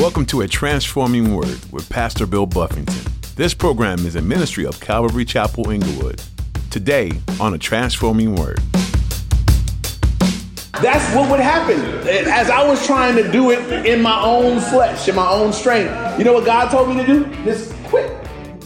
Welcome to A Transforming Word with Pastor Bill Buffington. This program is a ministry of Calvary Chapel Inglewood. Today on A Transforming Word. That's what would happen. As I was trying to do it in my own flesh, in my own strength, you know what God told me to do? Just quit.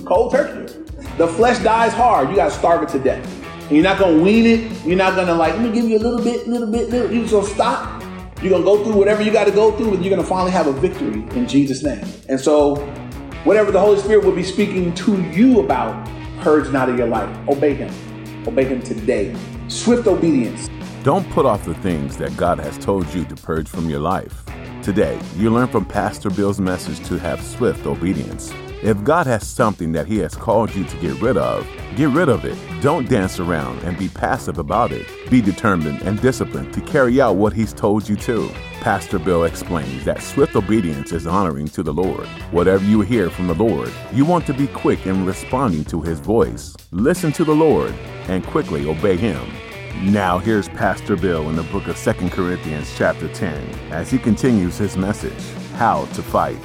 Cold turkey. The flesh dies hard. You got to starve it to death. And you're not going to wean it. You're not going to like, let me give you a little bit, little bit, little. You're just going to stop you're going to go through whatever you got to go through, and you're going to finally have a victory in Jesus' name. And so, whatever the Holy Spirit will be speaking to you about, purge out of your life. Obey Him. Obey Him today. Swift obedience. Don't put off the things that God has told you to purge from your life. Today, you learn from Pastor Bill's message to have swift obedience. If God has something that He has called you to get rid of, get rid of it. Don't dance around and be passive about it. Be determined and disciplined to carry out what He's told you to. Pastor Bill explains that swift obedience is honoring to the Lord. Whatever you hear from the Lord, you want to be quick in responding to His voice. Listen to the Lord and quickly obey Him. Now here's Pastor Bill in the book of 2 Corinthians chapter 10 as he continues his message, How to Fight.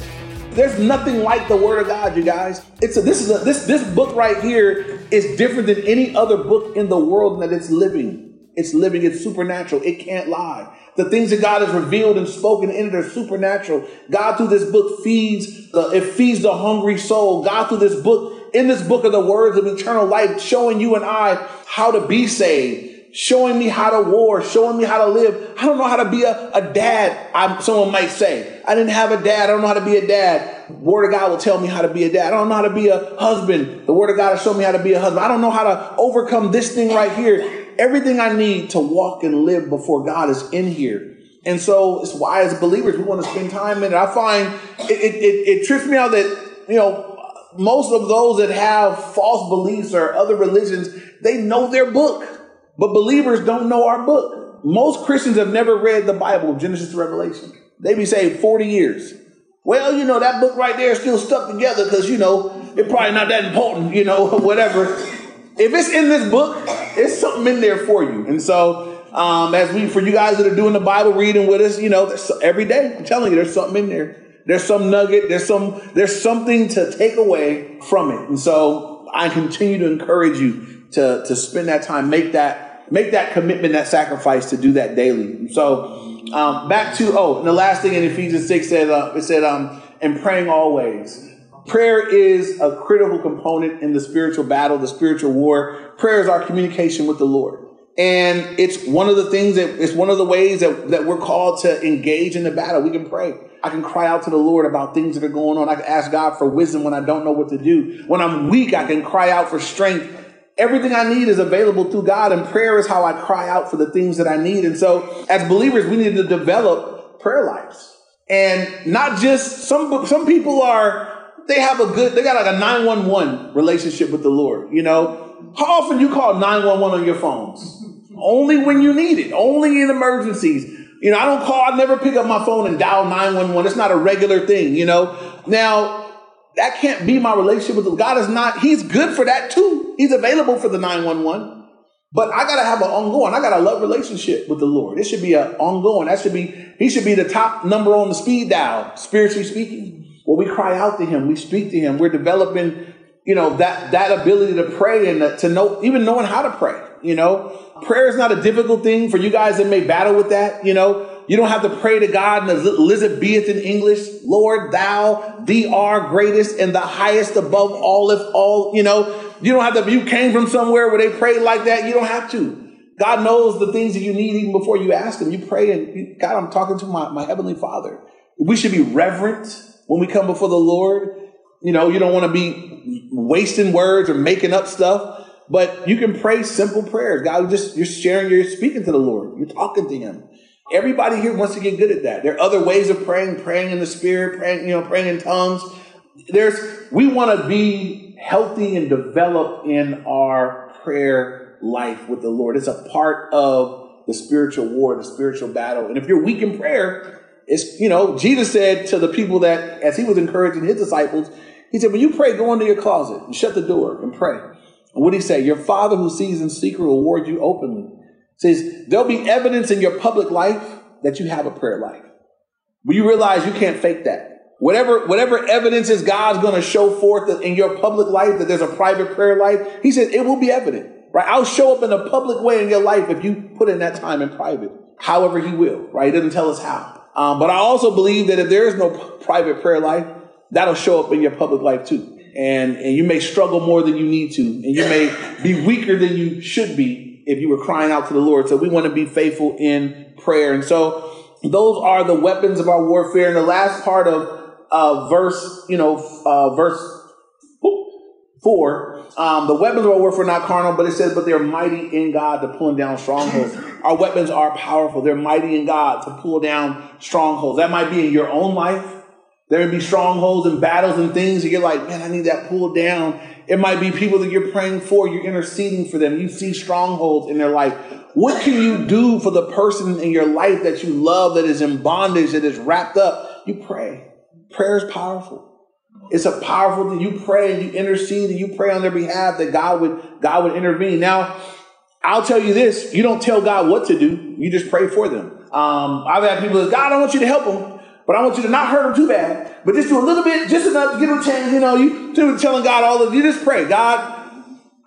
There's nothing like the Word of God, you guys. It's a, this is a, this this book right here is different than any other book in the world that it's living. It's living. It's supernatural. It can't lie. The things that God has revealed and spoken in it are supernatural. God through this book feeds the it feeds the hungry soul. God through this book in this book of the words of eternal life, showing you and I how to be saved showing me how to war, showing me how to live. I don't know how to be a, a dad, I'm, someone might say. I didn't have a dad. I don't know how to be a dad. Word of God will tell me how to be a dad. I don't know how to be a husband. The Word of God will show me how to be a husband. I don't know how to overcome this thing right here. Everything I need to walk and live before God is in here. And so it's why, as believers, we want to spend time in it. I find it, it, it, it trips me out that, you know, most of those that have false beliefs or other religions, they know their book. But believers don't know our book. Most Christians have never read the Bible, Genesis to Revelation. They be saying 40 years. Well, you know, that book right there is still stuck together because, you know, it's probably not that important, you know, whatever. If it's in this book, it's something in there for you. And so, um, as we, for you guys that are doing the Bible reading with us, you know, every day, I'm telling you, there's something in there. There's some nugget. There's some, there's something to take away from it. And so I continue to encourage you to, to spend that time, make that make that commitment, that sacrifice to do that daily. So um, back to oh, and the last thing in Ephesians six said uh, it said um, and praying always. Prayer is a critical component in the spiritual battle, the spiritual war. Prayer is our communication with the Lord. And it's one of the things that it's one of the ways that, that we're called to engage in the battle. We can pray. I can cry out to the Lord about things that are going on. I can ask God for wisdom when I don't know what to do. When I'm weak, I can cry out for strength Everything I need is available through God, and prayer is how I cry out for the things that I need. And so, as believers, we need to develop prayer lives. And not just some some people are they have a good they got like a 911 relationship with the Lord, you know. How often you call 911 on your phones? Only when you need it, only in emergencies. You know, I don't call, I never pick up my phone and dial 911. It's not a regular thing, you know. Now, that can't be my relationship with God is not, he's good for that too. He's available for the 911. But I gotta have an ongoing, I got a love relationship with the Lord. It should be an ongoing. That should be, he should be the top number on the speed dial, spiritually speaking. Well, we cry out to him, we speak to him, we're developing, you know, that that ability to pray and to know, even knowing how to pray. You know, prayer is not a difficult thing for you guys that may battle with that. You know, you don't have to pray to God in Elizabethan English. Lord, thou, thee are greatest and the highest above all, if all, you know, you don't have to, you came from somewhere where they pray like that. You don't have to. God knows the things that you need even before you ask Him. You pray and God, I'm talking to my, my Heavenly Father. We should be reverent when we come before the Lord. You know, you don't want to be wasting words or making up stuff, but you can pray simple prayers. God, just you're sharing, you're speaking to the Lord, you're talking to Him. Everybody here wants to get good at that. There are other ways of praying, praying in the spirit, praying, you know, praying in tongues. There's we want to be healthy and develop in our prayer life with the Lord. It's a part of the spiritual war, the spiritual battle. And if you're weak in prayer, it's you know, Jesus said to the people that as he was encouraging his disciples, he said, When you pray, go into your closet and shut the door and pray. And what did he say? Your father who sees in secret will reward you openly says there'll be evidence in your public life that you have a prayer life. But you realize you can't fake that. Whatever, whatever evidence is God's going to show forth in your public life that there's a private prayer life, he says it will be evident, right? I'll show up in a public way in your life if you put in that time in private. However he will, right? He doesn't tell us how. Um, but I also believe that if there is no p- private prayer life, that'll show up in your public life too. And, and you may struggle more than you need to, and you may be weaker than you should be if you were crying out to the Lord. So we want to be faithful in prayer. And so those are the weapons of our warfare. And the last part of uh, verse, you know, uh, verse four, um, the weapons of our warfare are not carnal, but it says, but they're mighty in God to pulling down strongholds. our weapons are powerful. They're mighty in God to pull down strongholds. That might be in your own life. There may be strongholds and battles and things that you're like, man, I need that pulled down. It might be people that you're praying for, you're interceding for them. You see strongholds in their life. What can you do for the person in your life that you love, that is in bondage, that is wrapped up? You pray. Prayer is powerful. It's a powerful thing. You pray and you intercede and you pray on their behalf that God would God would intervene. Now, I'll tell you this: you don't tell God what to do. You just pray for them. Um, I've had people say, "God, I want you to help them, but I want you to not hurt them too bad, but just do a little bit, just enough to give them a chance." You know, you telling God all of you just pray, God.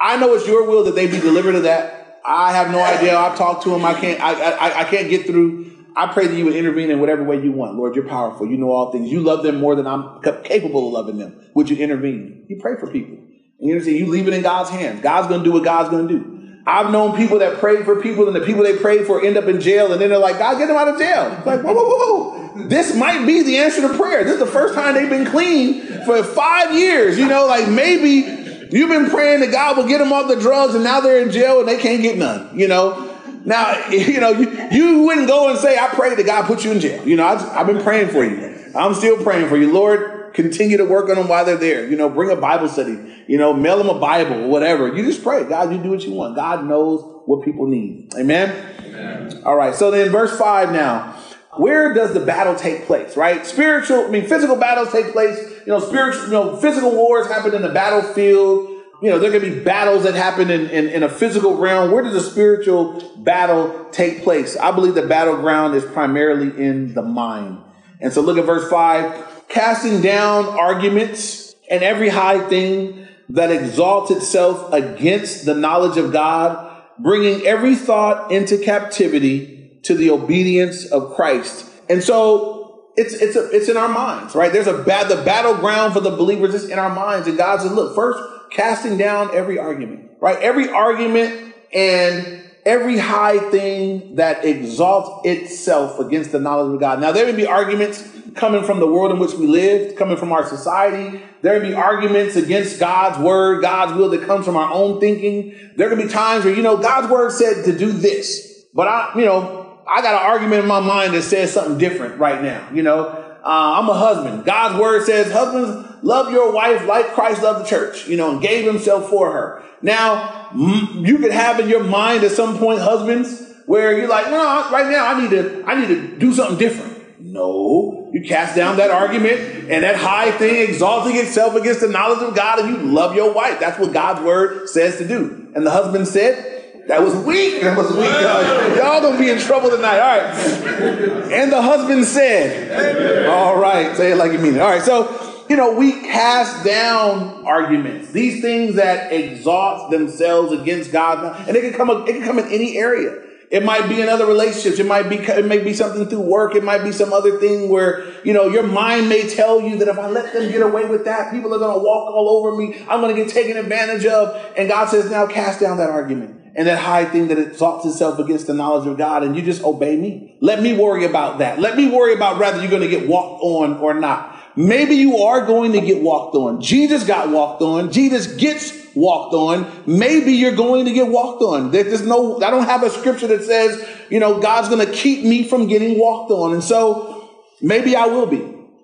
I know it's your will that they be delivered of that. I have no idea. I've talked to them. I can't. I, I, I can't get through I pray that you would intervene in whatever way you want. Lord, you're powerful. You know all things. You love them more than I'm capable of loving them. Would you intervene? You pray for people. You understand? You leave it in God's hands. God's going to do what God's going to do. I've known people that prayed for people and the people they prayed for end up in jail and then they're like, God, get them out of jail. It's like, whoa, whoa, whoa, whoa. This might be the answer to prayer. This is the first time they've been clean for five years. You know, like maybe you've been praying that God will get them off the drugs and now they're in jail and they can't get none, you know? Now, you know, you, you wouldn't go and say, I pray that God put you in jail. You know, I, I've been praying for you. I'm still praying for you. Lord, continue to work on them while they're there. You know, bring a Bible study. You know, mail them a Bible whatever. You just pray. God, you do what you want. God knows what people need. Amen? Amen. All right. So then verse 5 now. Where does the battle take place, right? Spiritual, I mean, physical battles take place. You know, spiritual, you know, physical wars happen in the battlefield you know, there are going to be battles that happen in, in, in, a physical realm. Where does a spiritual battle take place? I believe the battleground is primarily in the mind. And so look at verse 5 casting down arguments and every high thing that exalts itself against the knowledge of God, bringing every thought into captivity to the obedience of Christ. And so it's it's a, it's in our minds, right? There's a bad the battleground for the believers is in our minds, and God says, "Look, first casting down every argument, right? Every argument and every high thing that exalts itself against the knowledge of God. Now, there may be arguments coming from the world in which we live, coming from our society. There may be arguments against God's word, God's will that comes from our own thinking. There can be times where, you know, God's word said to do this, but I, you know, I got an argument in my mind that says something different right now, you know. Uh, I'm a husband. God's word says, husbands, love your wife like Christ loved the church, you know, and gave himself for her. Now, you could have in your mind at some point, husbands, where you're like, no, right now I need to, I need to do something different. No, you cast down that argument and that high thing exalting itself against the knowledge of God and you love your wife. That's what God's word says to do. And the husband said, that was weak. That was weak. Y'all, y'all gonna be in trouble tonight. All right. And the husband said, All right, say it like you mean it. All right, so you know, we cast down arguments, these things that exalt themselves against God, and it can come. It can come in any area. It might be in other relationships. It might be. It may be something through work. It might be some other thing where you know your mind may tell you that if I let them get away with that, people are going to walk all over me. I'm going to get taken advantage of. And God says, now cast down that argument and that high thing that exalts itself against the knowledge of God, and you just obey me. Let me worry about that. Let me worry about whether you're going to get walked on or not. Maybe you are going to get walked on. Jesus got walked on. Jesus gets walked on. Maybe you're going to get walked on. There's no, I don't have a scripture that says, you know, God's going to keep me from getting walked on. And so maybe I will be,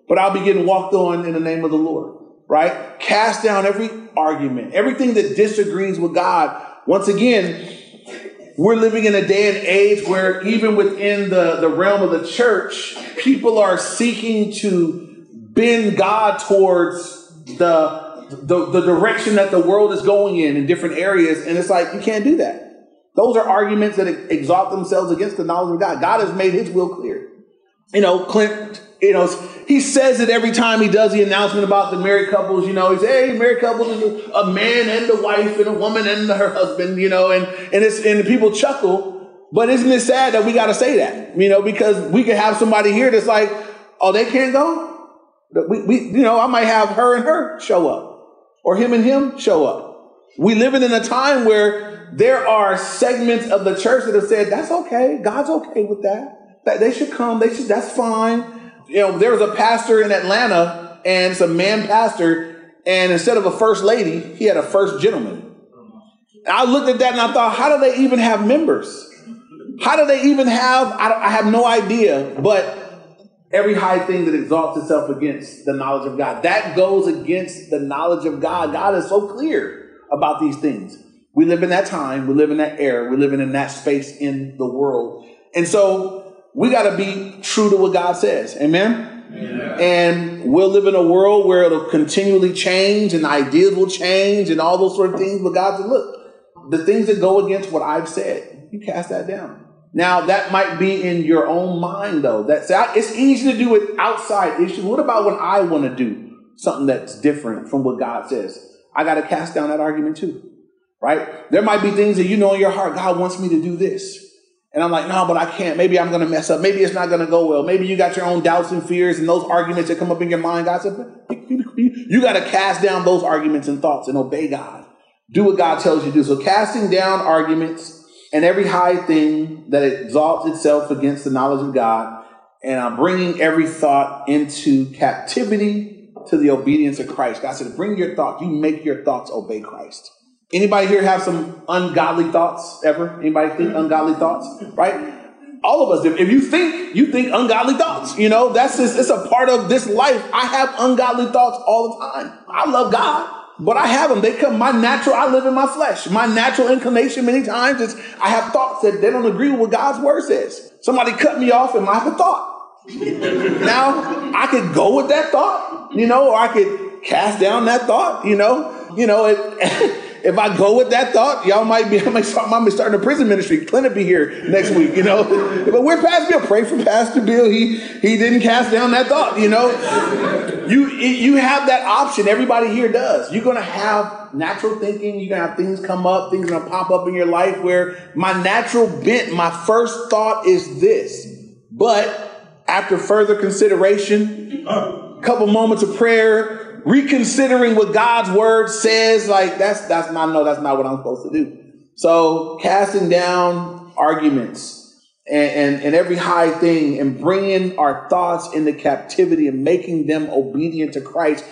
but I'll be getting walked on in the name of the Lord, right? Cast down every argument, everything that disagrees with God once again, we're living in a day and age where even within the, the realm of the church, people are seeking to bend God towards the, the, the direction that the world is going in in different areas. And it's like, you can't do that. Those are arguments that exalt themselves against the knowledge of God. God has made his will clear. You know, Clint you know, he says it every time he does the announcement about the married couples. You know, he's hey, married couples a man and a wife and a woman and her husband. You know, and and it's and people chuckle. But isn't it sad that we got to say that? You know, because we could have somebody here that's like, oh, they can't go. We, we, you know, I might have her and her show up, or him and him show up. We living in a time where there are segments of the church that have said that's okay. God's okay with that. That they should come. They should. That's fine you know, there was a pastor in Atlanta, and it's a man pastor, and instead of a first lady, he had a first gentleman. I looked at that and I thought, how do they even have members? How do they even have? I, I have no idea, but every high thing that exalts itself against the knowledge of God, that goes against the knowledge of God. God is so clear about these things. We live in that time, we live in that era, we live in that space in the world. And so we got to be true to what God says. Amen? And we'll live in a world where it'll continually change and ideas will change and all those sort of things. But God said, look, the things that go against what I've said, you cast that down. Now, that might be in your own mind, though. That's it's easy to do with outside issues. What about when I want to do something that's different from what God says? I got to cast down that argument too, right? There might be things that you know in your heart, God wants me to do this. And I'm like, no, but I can't. Maybe I'm going to mess up. Maybe it's not going to go well. Maybe you got your own doubts and fears and those arguments that come up in your mind. God said, you got to cast down those arguments and thoughts and obey God. Do what God tells you to do. So casting down arguments and every high thing that exalts itself against the knowledge of God and I'm bringing every thought into captivity to the obedience of Christ. God said, bring your thoughts. You make your thoughts obey Christ. Anybody here have some ungodly thoughts ever? Anybody think ungodly thoughts? Right? All of us. If you think, you think ungodly thoughts. You know, that's just, it's a part of this life. I have ungodly thoughts all the time. I love God, but I have them. They come, my natural, I live in my flesh. My natural inclination many times is I have thoughts that they don't agree with what God's word says. Somebody cut me off and I have a thought. now, I could go with that thought, you know, or I could cast down that thought, you know, you know, it, if I go with that thought, y'all might be, I might start, I might start in a prison ministry. Clint be here next week, you know. but we're Pastor Bill. Pray for Pastor Bill. He he didn't cast down that thought, you know. You you have that option. Everybody here does. You're gonna have natural thinking. You're gonna have things come up. Things gonna pop up in your life where my natural bent, my first thought is this, but after further consideration, a couple moments of prayer, reconsidering what God's word says, like that's that's not no, that's not what I'm supposed to do. So casting down arguments and, and, and every high thing and bringing our thoughts into captivity and making them obedient to Christ.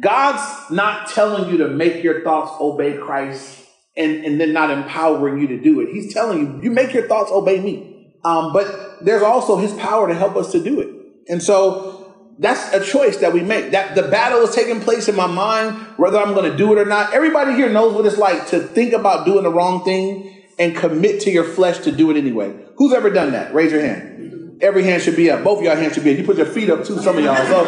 God's not telling you to make your thoughts obey Christ and, and then not empowering you to do it. He's telling you, you make your thoughts obey me. Um, but there's also his power to help us to do it. And so that's a choice that we make. That the battle is taking place in my mind, whether I'm going to do it or not. Everybody here knows what it's like to think about doing the wrong thing and commit to your flesh to do it anyway. Who's ever done that? Raise your hand. Every hand should be up. Both of y'all hands should be up. You put your feet up too, some of y'all. So,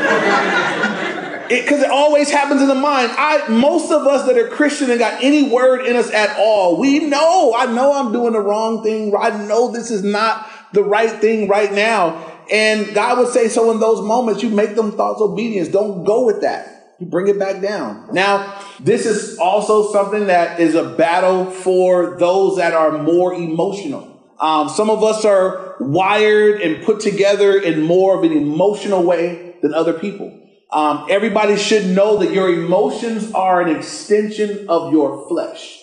because it, it, always happens in the mind. I most of us that are Christian and got any word in us at all, we know. I know I'm doing the wrong thing. I know this is not the right thing right now. And God would say, so in those moments, you make them thoughts obedience. Don't go with that. You bring it back down. Now, this is also something that is a battle for those that are more emotional. Um, some of us are wired and put together in more of an emotional way than other people. Um, everybody should know that your emotions are an extension of your flesh.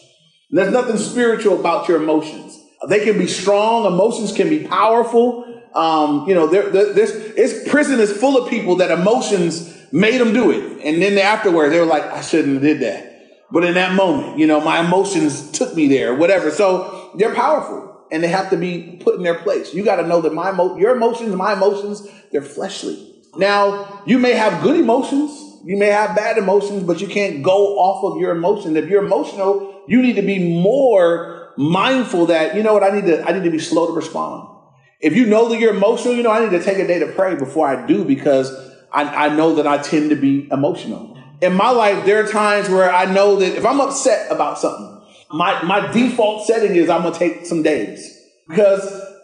There's nothing spiritual about your emotions. They can be strong. Emotions can be powerful. Um, you know, there, this, this prison is full of people that emotions made them do it. And then afterwards, they were like, I shouldn't have did that. But in that moment, you know, my emotions took me there, whatever. So they're powerful and they have to be put in their place. You got to know that my, your emotions, my emotions, they're fleshly. Now, you may have good emotions. You may have bad emotions, but you can't go off of your emotions. If you're emotional, you need to be more mindful that, you know what, I need to, I need to be slow to respond. If you know that you're emotional, you know, I need to take a day to pray before I do because I, I know that I tend to be emotional. In my life, there are times where I know that if I'm upset about something, my, my default setting is I'm going to take some days because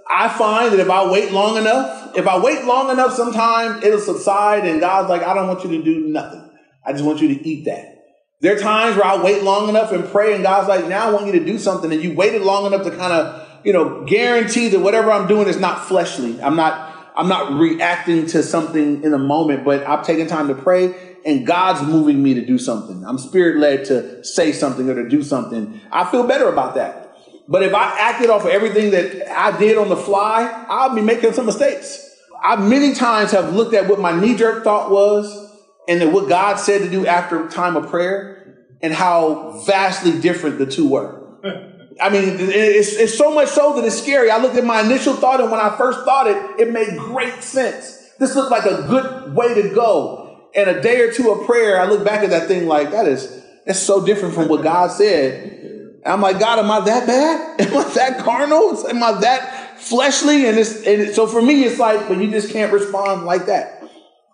I find that if I wait long enough, if I wait long enough, sometimes it'll subside and God's like, I don't want you to do nothing. I just want you to eat that. There are times where I wait long enough and pray and God's like, now I want you to do something. And you waited long enough to kind of, you know, guarantee that whatever I'm doing is not fleshly. I'm not, I'm not reacting to something in a moment, but I'm taking time to pray and God's moving me to do something. I'm spirit led to say something or to do something. I feel better about that. But if I acted off of everything that I did on the fly, I'll be making some mistakes. I many times have looked at what my knee jerk thought was and then what God said to do after time of prayer and how vastly different the two were. I mean, it's, it's so much so that it's scary. I looked at my initial thought and when I first thought it, it made great sense. This looked like a good way to go. And a day or two of prayer, I look back at that thing like that is, that's so different from what God said. I'm like, God, am I that bad? Am I that carnal? Am I that fleshly? And, it's, and so for me, it's like, but you just can't respond like that.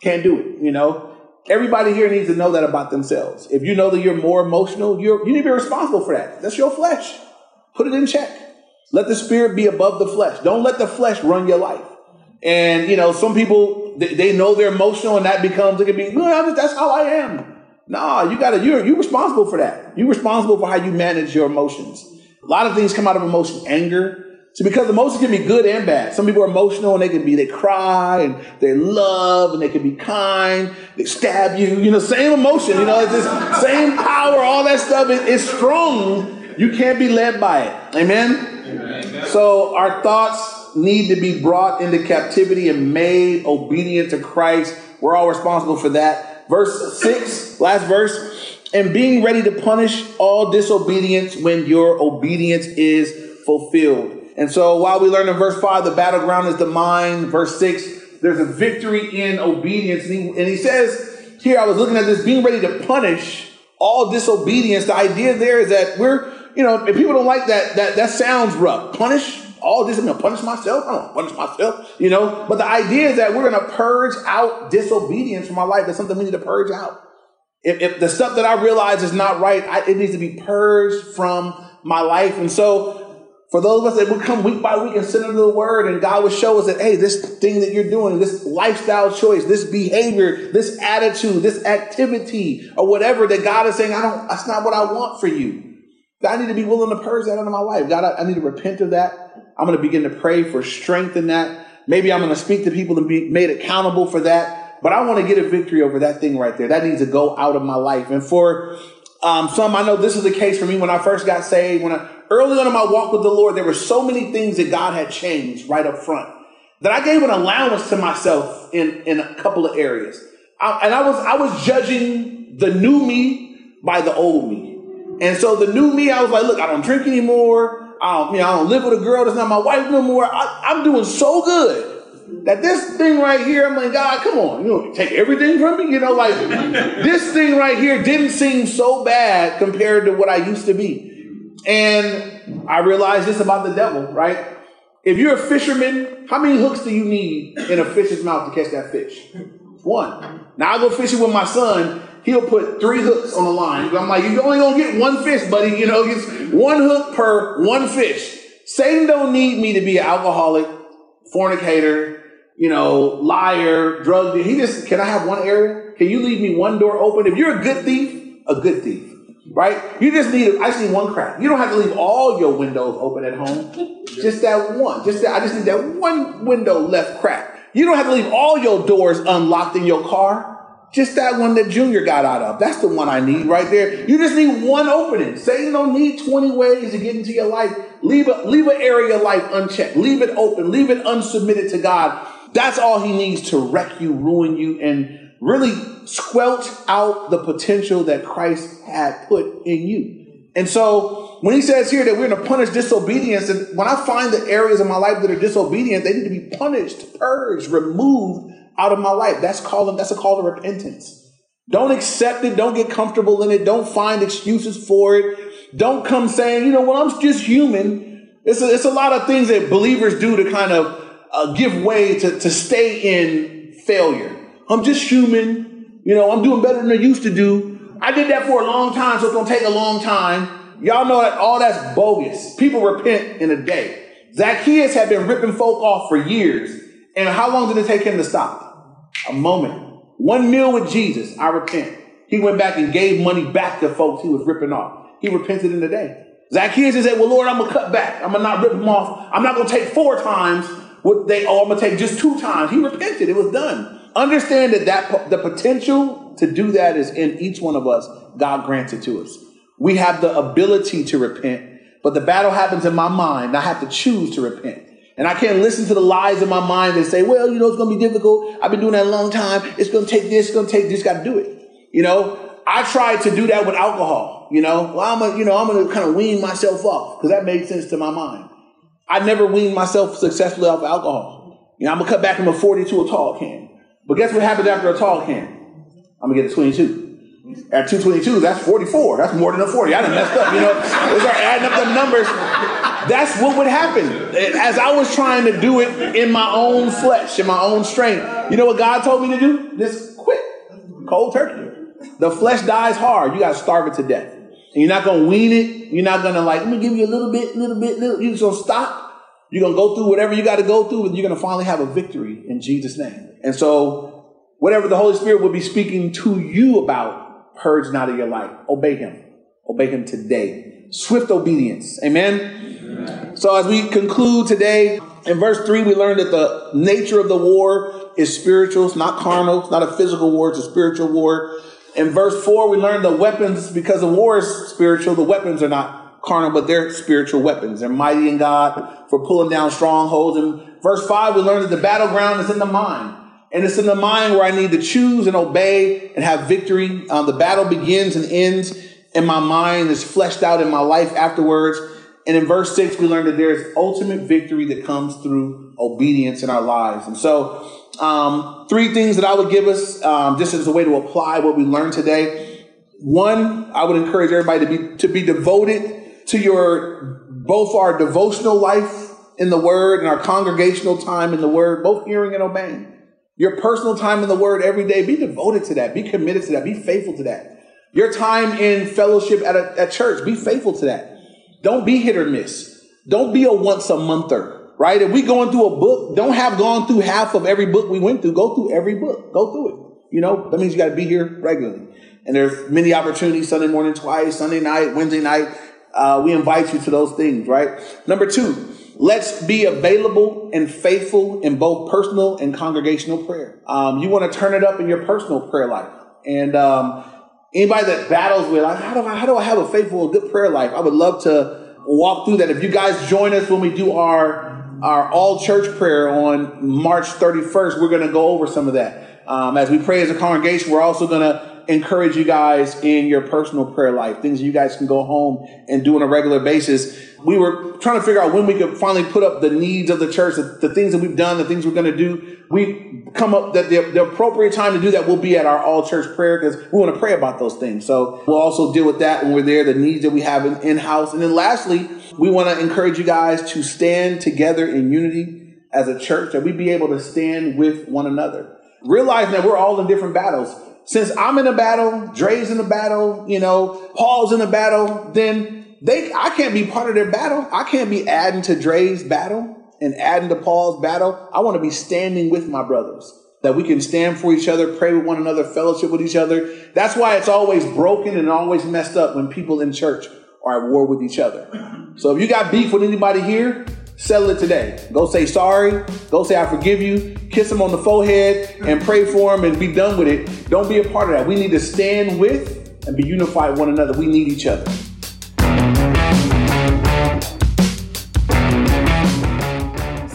Can't do it, you know? Everybody here needs to know that about themselves. If you know that you're more emotional, you're, you need to be responsible for that. That's your flesh. Put it in check. Let the spirit be above the flesh. Don't let the flesh run your life. And, you know, some people, they, they know they're emotional and that becomes, it can be, that's how I am. No, you gotta, you're, you're responsible for that. You're responsible for how you manage your emotions. A lot of things come out of emotion, anger. So because emotions can be good and bad. Some people are emotional and they can be, they cry and they love and they can be kind. They stab you, you know, same emotion, you know, it's this same power, all that stuff is strong. You can't be led by it. Amen? Amen? So our thoughts need to be brought into captivity and made obedient to Christ. We're all responsible for that. Verse 6, last verse. And being ready to punish all disobedience when your obedience is fulfilled. And so while we learn in verse 5, the battleground is the mind. Verse 6, there's a victory in obedience. And he, and he says here, I was looking at this, being ready to punish all disobedience. The idea there is that we're, you know, if people don't like that, that, that sounds rough. Punish all this, I'm gonna punish myself. I don't punish myself, you know. But the idea is that we're gonna purge out disobedience from our life. That's something we need to purge out. If, if the stuff that I realize is not right, I, it needs to be purged from my life. And so, for those of us that would come week by week and sit under the word, and God would show us that, hey, this thing that you're doing, this lifestyle choice, this behavior, this attitude, this activity, or whatever that God is saying, I don't, that's not what I want for you. I need to be willing to purge that out of my life. God, I, I need to repent of that. I'm going to begin to pray for strength in that. Maybe I'm going to speak to people and be made accountable for that. But I want to get a victory over that thing right there. That needs to go out of my life. And for um, some, I know this is the case for me when I first got saved. When I, early on in my walk with the Lord, there were so many things that God had changed right up front that I gave an allowance to myself in, in a couple of areas. I, and I was, I was judging the new me by the old me. And so the new me, I was like, look, I don't drink anymore. I don't, you know, I don't live with a girl that's not my wife no more. I, I'm doing so good that this thing right here, I'm like, God, come on, you know, take everything from me. You know, like this thing right here didn't seem so bad compared to what I used to be. And I realized this about the devil, right? If you're a fisherman, how many hooks do you need in a fish's mouth to catch that fish? One. Now I go fishing with my son he'll put three hooks on the line. I'm like, you're only gonna get one fish, buddy. You know, it's one hook per one fish. Satan don't need me to be an alcoholic, fornicator, you know, liar, drug dealer. He just can I have one area? Can you leave me one door open? If you're a good thief, a good thief. Right? You just need I just need one crack. You don't have to leave all your windows open at home. Just that one. Just that I just need that one window left crack. You don't have to leave all your doors unlocked in your car. Just that one that Junior got out of. That's the one I need right there. You just need one opening. Satan don't need 20 ways to get into your life. Leave a, leave an area of life unchecked. Leave it open. Leave it unsubmitted to God. That's all he needs to wreck you, ruin you, and really squelch out the potential that Christ had put in you. And so when he says here that we're going to punish disobedience, and when I find the areas of my life that are disobedient, they need to be punished, purged, removed out of my life. That's calling, that's a call to repentance. Don't accept it. Don't get comfortable in it. Don't find excuses for it. Don't come saying, you know, well, I'm just human. It's a, it's a lot of things that believers do to kind of uh, give way to, to stay in failure. I'm just human. You know, I'm doing better than I used to do. I did that for a long time, so it's going to take a long time. Y'all know that all that's bogus. People repent in a day. Zacchaeus had been ripping folk off for years. And how long did it take him to stop? A moment. One meal with Jesus, I repent. He went back and gave money back to folks he was ripping off. He repented in the day. Zacchaeus said, Well, Lord, I'm going to cut back. I'm going to not rip them off. I'm not going to take four times what they owe. I'm going to take just two times. He repented. It was done. Understand that, that the potential to do that is in each one of us. God grants it to us. We have the ability to repent, but the battle happens in my mind. I have to choose to repent. And I can't listen to the lies in my mind that say, well, you know, it's going to be difficult. I've been doing that a long time. It's going to take this, it's going to take this, got to do it. You know, I tried to do that with alcohol. You know, well, I'm a, you know, I'm going to kind of wean myself off because that made sense to my mind. I never weaned myself successfully off alcohol. You know, I'm going to cut back from a 40 to a tall can. But guess what happens after a tall can? I'm gonna get a 22. At 222, that's 44. That's more than a 40. I done messed up, you know. We start adding up the numbers. That's what would happen. As I was trying to do it in my own flesh, in my own strength, you know what God told me to do? Just quit. Cold turkey. The flesh dies hard. You gotta starve it to death. And you're not gonna wean it. You're not gonna like, let me give you a little bit, little bit, little. You're just gonna stop. You're gonna go through whatever you gotta go through, and you're gonna finally have a victory in Jesus' name. And so, whatever the Holy Spirit will be speaking to you about, purge not of your life. Obey Him. Obey Him today. Swift obedience. Amen? Amen. So, as we conclude today, in verse 3, we learned that the nature of the war is spiritual. It's not carnal. It's not a physical war. It's a spiritual war. In verse 4, we learned the weapons, because the war is spiritual, the weapons are not carnal, but they're spiritual weapons. They're mighty in God for pulling down strongholds. In verse 5, we learned that the battleground is in the mind. And it's in the mind where I need to choose and obey and have victory. Um, the battle begins and ends in my mind, is fleshed out in my life afterwards. And in verse 6, we learn that there's ultimate victory that comes through obedience in our lives. And so, um, three things that I would give us um, just as a way to apply what we learned today. One, I would encourage everybody to be to be devoted to your both our devotional life in the Word and our congregational time in the Word, both hearing and obeying. Your personal time in the Word every day, be devoted to that. Be committed to that. Be faithful to that. Your time in fellowship at, a, at church, be faithful to that. Don't be hit or miss. Don't be a once a monther, right? If we going through a book, don't have gone through half of every book we went through. Go through every book. Go through it. You know, that means you got to be here regularly. And there's many opportunities Sunday morning twice, Sunday night, Wednesday night. Uh, we invite you to those things, right? Number two, Let's be available and faithful in both personal and congregational prayer. Um, you want to turn it up in your personal prayer life. And um, anybody that battles with, how do I, how do I have a faithful, good prayer life? I would love to walk through that. If you guys join us when we do our our all church prayer on March 31st, we're going to go over some of that. Um, as we pray as a congregation, we're also going to encourage you guys in your personal prayer life, things you guys can go home and do on a regular basis. We were trying to figure out when we could finally put up the needs of the church, the, the things that we've done, the things we're going to do. We come up that the, the, appropriate time to do that will be at our all church prayer because we want to pray about those things. So we'll also deal with that when we're there, the needs that we have in, in house. And then lastly, we want to encourage you guys to stand together in unity as a church, that we be able to stand with one another. Realizing that we're all in different battles since I'm in a battle, Dre's in a battle, you know, Paul's in a battle, then they I can't be part of their battle. I can't be adding to Dre's battle and adding to Paul's battle. I want to be standing with my brothers. That we can stand for each other, pray with one another, fellowship with each other. That's why it's always broken and always messed up when people in church are at war with each other. So if you got beef with anybody here, Settle it today. Go say sorry. Go say I forgive you. Kiss him on the forehead and pray for him and be done with it. Don't be a part of that. We need to stand with and be unified one another. We need each other.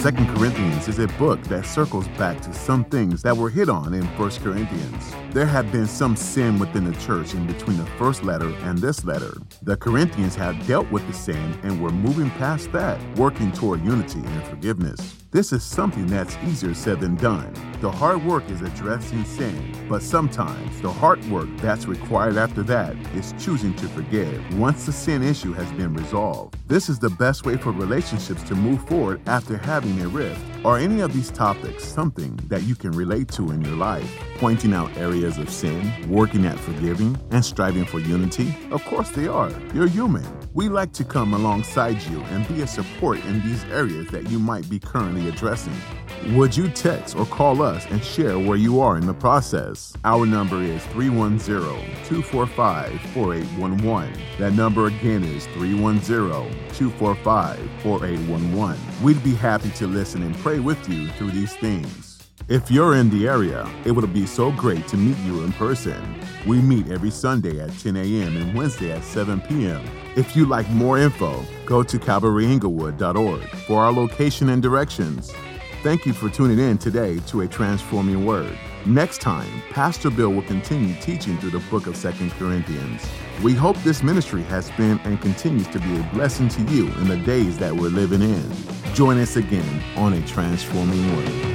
Second Corinthians is a book that circles back to some things that were hit on in First Corinthians. There had been some sin within the church in between the first letter and this letter. The Corinthians had dealt with the sin and were moving past that, working toward unity and forgiveness. This is something that's easier said than done. The hard work is addressing sin, but sometimes the hard work that's required after that is choosing to forgive once the sin issue has been resolved. This is the best way for relationships to move forward after having a rift. or any of these topics something that you can relate to in your life? Pointing out areas of sin, working at forgiving, and striving for unity? Of course they are. You're human. We like to come alongside you and be a support in these areas that you might be currently addressing. Would you text or call us and share where you are in the process? Our number is 310 245 4811. That number again is 310 245 4811. We'd be happy to listen and pray with you through these things. If you're in the area, it would be so great to meet you in person. We meet every Sunday at 10 a.m. and Wednesday at 7 p.m. If you'd like more info, go to calvaryinglewood.org for our location and directions. Thank you for tuning in today to a transforming word. Next time, Pastor Bill will continue teaching through the book of Second Corinthians. We hope this ministry has been and continues to be a blessing to you in the days that we're living in. Join us again on a transforming word.